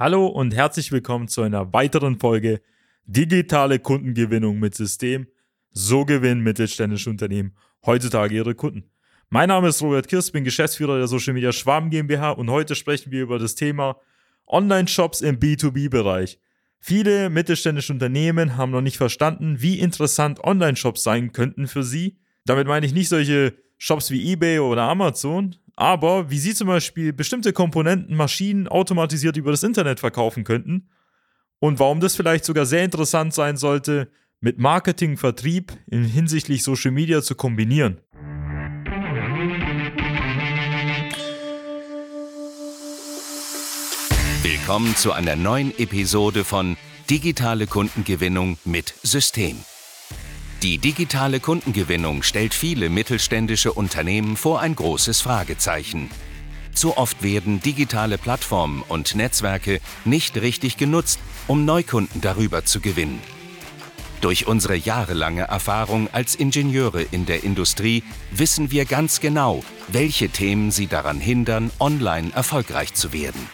Hallo und herzlich willkommen zu einer weiteren Folge Digitale Kundengewinnung mit System. So gewinnen mittelständische Unternehmen heutzutage ihre Kunden. Mein Name ist Robert Kirst, bin Geschäftsführer der Social Media Schwarm GmbH und heute sprechen wir über das Thema Online-Shops im B2B-Bereich. Viele mittelständische Unternehmen haben noch nicht verstanden, wie interessant Online-Shops sein könnten für sie. Damit meine ich nicht solche Shops wie eBay oder Amazon, aber wie Sie zum Beispiel bestimmte Komponenten, Maschinen automatisiert über das Internet verkaufen könnten und warum das vielleicht sogar sehr interessant sein sollte, mit Marketing, Vertrieb in hinsichtlich Social Media zu kombinieren. Willkommen zu einer neuen Episode von Digitale Kundengewinnung mit System. Die digitale Kundengewinnung stellt viele mittelständische Unternehmen vor ein großes Fragezeichen. Zu oft werden digitale Plattformen und Netzwerke nicht richtig genutzt, um Neukunden darüber zu gewinnen. Durch unsere jahrelange Erfahrung als Ingenieure in der Industrie wissen wir ganz genau, welche Themen sie daran hindern, online erfolgreich zu werden.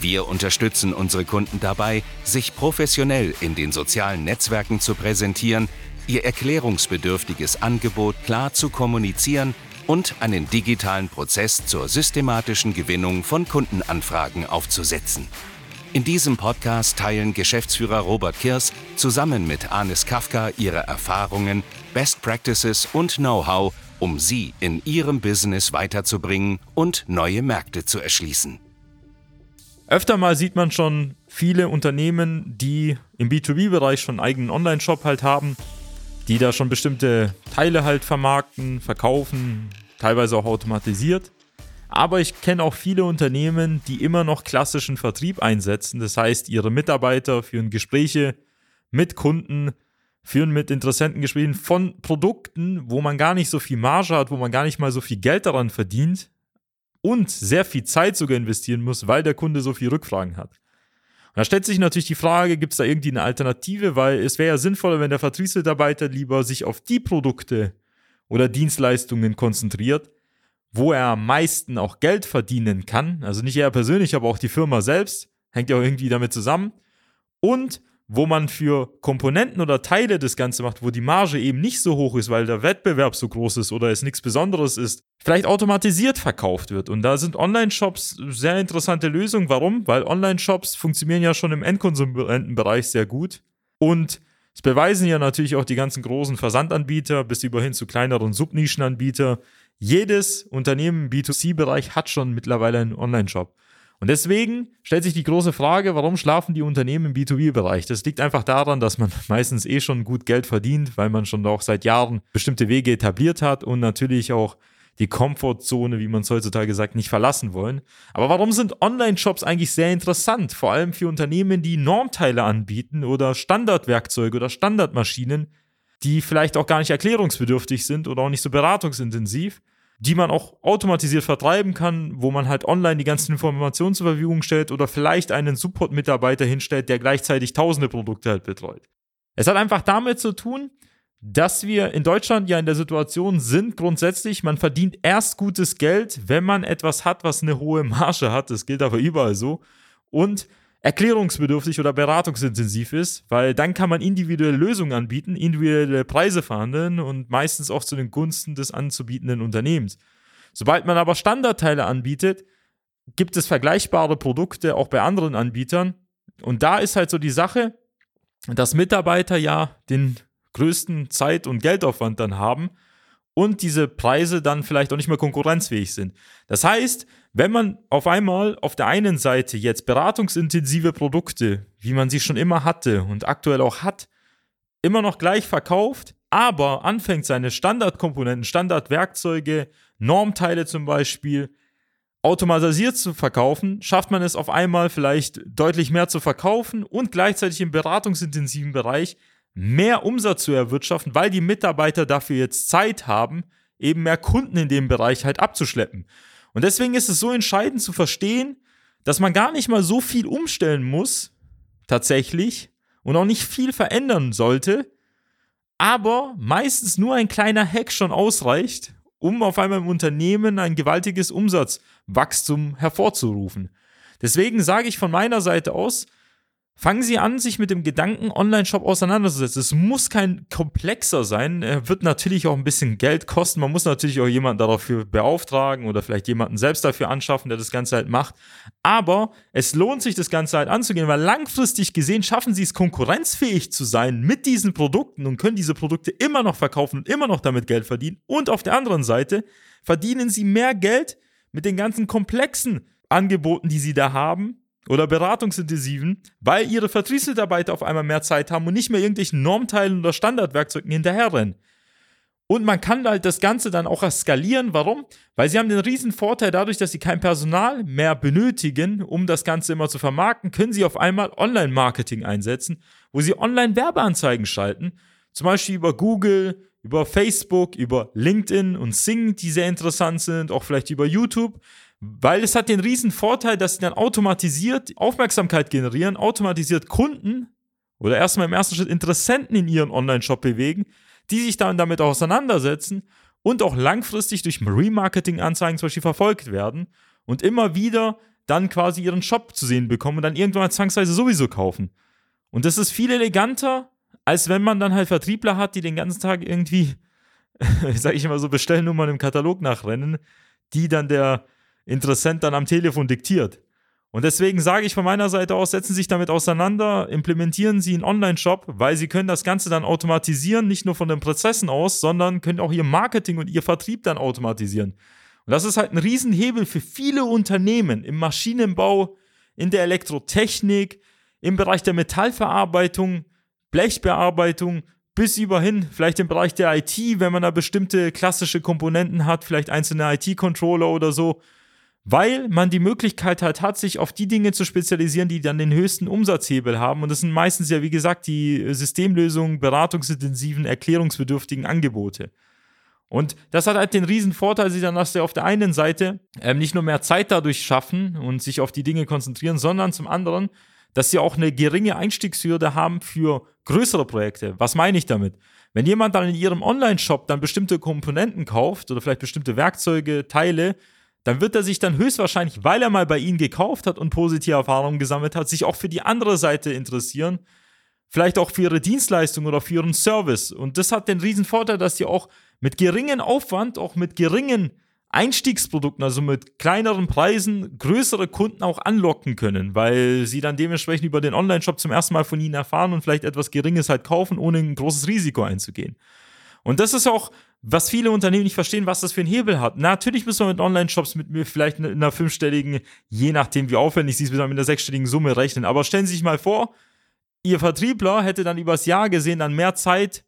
Wir unterstützen unsere Kunden dabei, sich professionell in den sozialen Netzwerken zu präsentieren ihr erklärungsbedürftiges Angebot klar zu kommunizieren und einen digitalen Prozess zur systematischen Gewinnung von Kundenanfragen aufzusetzen. In diesem Podcast teilen Geschäftsführer Robert Kirs zusammen mit Anis Kafka ihre Erfahrungen, Best Practices und Know-how, um sie in ihrem Business weiterzubringen und neue Märkte zu erschließen. Öfter mal sieht man schon viele Unternehmen, die im B2B-Bereich schon einen eigenen Online-Shop halt haben die da schon bestimmte Teile halt vermarkten, verkaufen, teilweise auch automatisiert. Aber ich kenne auch viele Unternehmen, die immer noch klassischen Vertrieb einsetzen. Das heißt, ihre Mitarbeiter führen Gespräche mit Kunden, führen mit Interessenten Gespräche von Produkten, wo man gar nicht so viel Marge hat, wo man gar nicht mal so viel Geld daran verdient und sehr viel Zeit sogar investieren muss, weil der Kunde so viel Rückfragen hat. Da stellt sich natürlich die Frage, gibt es da irgendwie eine Alternative, weil es wäre ja sinnvoller, wenn der Vertriebsmitarbeiter lieber sich auf die Produkte oder Dienstleistungen konzentriert, wo er am meisten auch Geld verdienen kann. Also nicht er persönlich, aber auch die Firma selbst, hängt ja auch irgendwie damit zusammen. Und wo man für Komponenten oder Teile das Ganze macht, wo die Marge eben nicht so hoch ist, weil der Wettbewerb so groß ist oder es nichts Besonderes ist, vielleicht automatisiert verkauft wird. Und da sind Online-Shops sehr interessante Lösungen. Warum? Weil Online-Shops funktionieren ja schon im Endkonsumentenbereich sehr gut. Und es beweisen ja natürlich auch die ganzen großen Versandanbieter bis überhin zu kleineren Subnischenanbieter. Jedes Unternehmen im B2C-Bereich hat schon mittlerweile einen Online-Shop. Und deswegen stellt sich die große Frage, warum schlafen die Unternehmen im B2B-Bereich? Das liegt einfach daran, dass man meistens eh schon gut Geld verdient, weil man schon auch seit Jahren bestimmte Wege etabliert hat und natürlich auch die Komfortzone, wie man es heutzutage sagt, nicht verlassen wollen. Aber warum sind Online-Shops eigentlich sehr interessant? Vor allem für Unternehmen, die Normteile anbieten oder Standardwerkzeuge oder Standardmaschinen, die vielleicht auch gar nicht erklärungsbedürftig sind oder auch nicht so beratungsintensiv die man auch automatisiert vertreiben kann, wo man halt online die ganzen Informationen zur Verfügung stellt oder vielleicht einen Support-Mitarbeiter hinstellt, der gleichzeitig tausende Produkte halt betreut. Es hat einfach damit zu tun, dass wir in Deutschland ja in der Situation sind, grundsätzlich, man verdient erst gutes Geld, wenn man etwas hat, was eine hohe Marge hat. Das gilt aber überall so. Und erklärungsbedürftig oder beratungsintensiv ist, weil dann kann man individuelle Lösungen anbieten, individuelle Preise verhandeln und meistens auch zu den Gunsten des anzubietenden Unternehmens. Sobald man aber Standardteile anbietet, gibt es vergleichbare Produkte auch bei anderen Anbietern. Und da ist halt so die Sache, dass Mitarbeiter ja den größten Zeit- und Geldaufwand dann haben und diese Preise dann vielleicht auch nicht mehr konkurrenzfähig sind. Das heißt, wenn man auf einmal auf der einen Seite jetzt beratungsintensive Produkte, wie man sie schon immer hatte und aktuell auch hat, immer noch gleich verkauft, aber anfängt seine Standardkomponenten, Standardwerkzeuge, Normteile zum Beispiel, automatisiert zu verkaufen, schafft man es auf einmal vielleicht deutlich mehr zu verkaufen und gleichzeitig im beratungsintensiven Bereich mehr Umsatz zu erwirtschaften, weil die Mitarbeiter dafür jetzt Zeit haben, eben mehr Kunden in dem Bereich halt abzuschleppen. Und deswegen ist es so entscheidend zu verstehen, dass man gar nicht mal so viel umstellen muss, tatsächlich, und auch nicht viel verändern sollte, aber meistens nur ein kleiner Hack schon ausreicht, um auf einmal im Unternehmen ein gewaltiges Umsatzwachstum hervorzurufen. Deswegen sage ich von meiner Seite aus, Fangen Sie an, sich mit dem Gedanken Online-Shop auseinanderzusetzen. Es muss kein komplexer sein. Er wird natürlich auch ein bisschen Geld kosten. Man muss natürlich auch jemanden dafür beauftragen oder vielleicht jemanden selbst dafür anschaffen, der das Ganze halt macht. Aber es lohnt sich, das Ganze halt anzugehen, weil langfristig gesehen schaffen Sie es, konkurrenzfähig zu sein mit diesen Produkten und können diese Produkte immer noch verkaufen und immer noch damit Geld verdienen. Und auf der anderen Seite verdienen Sie mehr Geld mit den ganzen komplexen Angeboten, die Sie da haben oder beratungsintensiven, weil ihre Vertriebsmitarbeiter auf einmal mehr Zeit haben und nicht mehr irgendwelchen Normteilen oder Standardwerkzeugen hinterherrennen. Und man kann halt das Ganze dann auch skalieren. Warum? Weil sie haben den riesen Vorteil dadurch, dass sie kein Personal mehr benötigen, um das Ganze immer zu vermarkten, können sie auf einmal Online-Marketing einsetzen, wo sie Online-Werbeanzeigen schalten. Zum Beispiel über Google, über Facebook, über LinkedIn und Sing, die sehr interessant sind, auch vielleicht über YouTube. Weil es hat den riesen Vorteil, dass sie dann automatisiert Aufmerksamkeit generieren, automatisiert Kunden oder erstmal im ersten Schritt Interessenten in ihren Online-Shop bewegen, die sich dann damit auseinandersetzen und auch langfristig durch Remarketing-Anzeigen zum Beispiel verfolgt werden und immer wieder dann quasi ihren Shop zu sehen bekommen und dann irgendwann mal zwangsweise sowieso kaufen. Und das ist viel eleganter, als wenn man dann halt Vertriebler hat, die den ganzen Tag irgendwie, sag ich immer so, Bestellnummern im Katalog nachrennen, die dann der Interessent dann am Telefon diktiert. Und deswegen sage ich von meiner Seite aus, setzen Sie sich damit auseinander, implementieren Sie einen Online-Shop, weil Sie können das Ganze dann automatisieren, nicht nur von den Prozessen aus, sondern können auch Ihr Marketing und Ihr Vertrieb dann automatisieren. Und das ist halt ein Riesenhebel für viele Unternehmen im Maschinenbau, in der Elektrotechnik, im Bereich der Metallverarbeitung, Blechbearbeitung, bis überhin vielleicht im Bereich der IT, wenn man da bestimmte klassische Komponenten hat, vielleicht einzelne IT-Controller oder so weil man die Möglichkeit halt hat, sich auf die Dinge zu spezialisieren, die dann den höchsten Umsatzhebel haben. Und das sind meistens ja, wie gesagt, die Systemlösungen, beratungsintensiven, erklärungsbedürftigen Angebote. Und das hat halt den riesen Vorteil, dass sie auf der einen Seite ähm, nicht nur mehr Zeit dadurch schaffen und sich auf die Dinge konzentrieren, sondern zum anderen, dass sie auch eine geringe Einstiegshürde haben für größere Projekte. Was meine ich damit? Wenn jemand dann in ihrem Online-Shop dann bestimmte Komponenten kauft oder vielleicht bestimmte Werkzeuge, Teile, dann wird er sich dann höchstwahrscheinlich, weil er mal bei ihnen gekauft hat und positive Erfahrungen gesammelt hat, sich auch für die andere Seite interessieren. Vielleicht auch für ihre Dienstleistung oder für ihren Service. Und das hat den riesen Vorteil, dass sie auch mit geringen Aufwand, auch mit geringen Einstiegsprodukten, also mit kleineren Preisen, größere Kunden auch anlocken können, weil sie dann dementsprechend über den Online-Shop zum ersten Mal von ihnen erfahren und vielleicht etwas Geringes halt kaufen, ohne ein großes Risiko einzugehen. Und das ist auch was viele Unternehmen nicht verstehen, was das für einen Hebel hat. Natürlich müssen wir mit Online-Shops mit mir vielleicht in einer fünfstelligen, je nachdem wie aufwendig sie es mit einer sechsstelligen Summe rechnen. Aber stellen Sie sich mal vor, Ihr Vertriebler hätte dann übers Jahr gesehen dann mehr Zeit,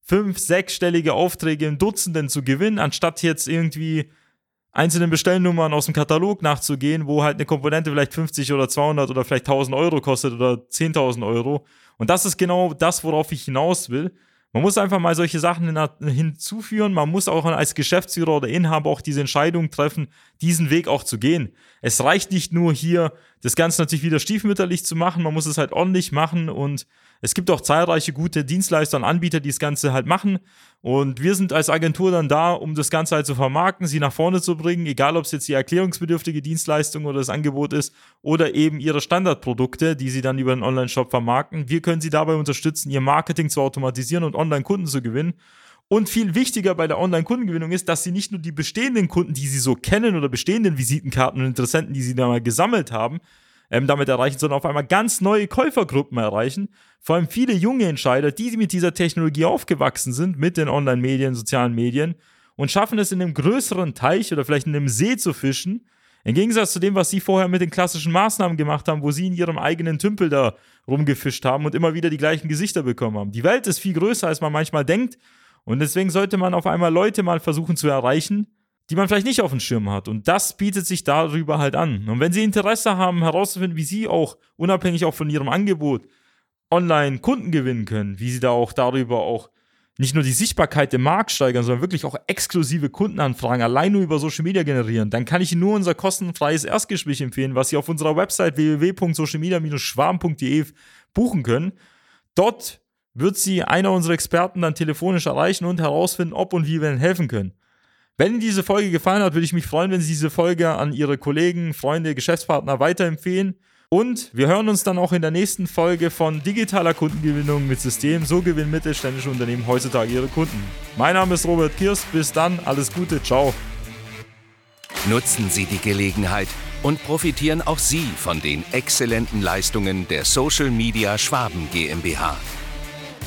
fünf, sechsstellige Aufträge in Dutzenden zu gewinnen, anstatt jetzt irgendwie einzelnen Bestellnummern aus dem Katalog nachzugehen, wo halt eine Komponente vielleicht 50 oder 200 oder vielleicht 1000 Euro kostet oder 10.000 Euro. Und das ist genau das, worauf ich hinaus will. Man muss einfach mal solche Sachen hinzuführen. Man muss auch als Geschäftsführer oder Inhaber auch diese Entscheidung treffen, diesen Weg auch zu gehen. Es reicht nicht nur hier, das Ganze natürlich wieder stiefmütterlich zu machen. Man muss es halt ordentlich machen und es gibt auch zahlreiche gute Dienstleister und Anbieter, die das Ganze halt machen. Und wir sind als Agentur dann da, um das Ganze halt zu vermarkten, sie nach vorne zu bringen, egal ob es jetzt die erklärungsbedürftige Dienstleistung oder das Angebot ist oder eben ihre Standardprodukte, die sie dann über den Online-Shop vermarkten. Wir können sie dabei unterstützen, ihr Marketing zu automatisieren und Online-Kunden zu gewinnen. Und viel wichtiger bei der Online-Kundengewinnung ist, dass sie nicht nur die bestehenden Kunden, die sie so kennen oder bestehenden Visitenkarten und Interessenten, die sie da mal gesammelt haben, ähm, damit erreichen, sondern auf einmal ganz neue Käufergruppen erreichen. Vor allem viele junge Entscheider, die mit dieser Technologie aufgewachsen sind, mit den Online-Medien, sozialen Medien und schaffen es in einem größeren Teich oder vielleicht in einem See zu fischen. Im Gegensatz zu dem, was sie vorher mit den klassischen Maßnahmen gemacht haben, wo sie in ihrem eigenen Tümpel da rumgefischt haben und immer wieder die gleichen Gesichter bekommen haben. Die Welt ist viel größer, als man manchmal denkt. Und deswegen sollte man auf einmal Leute mal versuchen zu erreichen, die man vielleicht nicht auf dem Schirm hat. Und das bietet sich darüber halt an. Und wenn Sie Interesse haben, herauszufinden, wie Sie auch, unabhängig auch von Ihrem Angebot, online Kunden gewinnen können, wie Sie da auch darüber auch nicht nur die Sichtbarkeit im Markt steigern, sondern wirklich auch exklusive Kundenanfragen allein nur über Social Media generieren, dann kann ich Ihnen nur unser kostenfreies Erstgespräch empfehlen, was Sie auf unserer Website www.socialmedia-schwarm.de buchen können. Dort wird Sie einer unserer Experten dann telefonisch erreichen und herausfinden, ob und wie wir Ihnen helfen können. Wenn Ihnen diese Folge gefallen hat, würde ich mich freuen, wenn Sie diese Folge an Ihre Kollegen, Freunde, Geschäftspartner weiterempfehlen. Und wir hören uns dann auch in der nächsten Folge von digitaler Kundengewinnung mit System. So gewinnen mittelständische Unternehmen heutzutage ihre Kunden. Mein Name ist Robert Kirst. Bis dann. Alles Gute. Ciao. Nutzen Sie die Gelegenheit und profitieren auch Sie von den exzellenten Leistungen der Social Media Schwaben GmbH.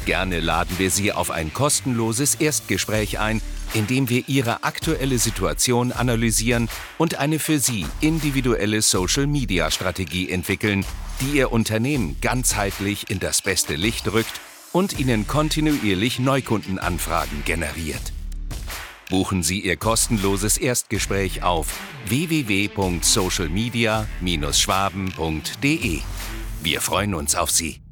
Gerne laden wir Sie auf ein kostenloses Erstgespräch ein, in dem wir Ihre aktuelle Situation analysieren und eine für Sie individuelle Social-Media-Strategie entwickeln, die Ihr Unternehmen ganzheitlich in das beste Licht rückt und Ihnen kontinuierlich Neukundenanfragen generiert. Buchen Sie Ihr kostenloses Erstgespräch auf www.socialmedia-schwaben.de. Wir freuen uns auf Sie.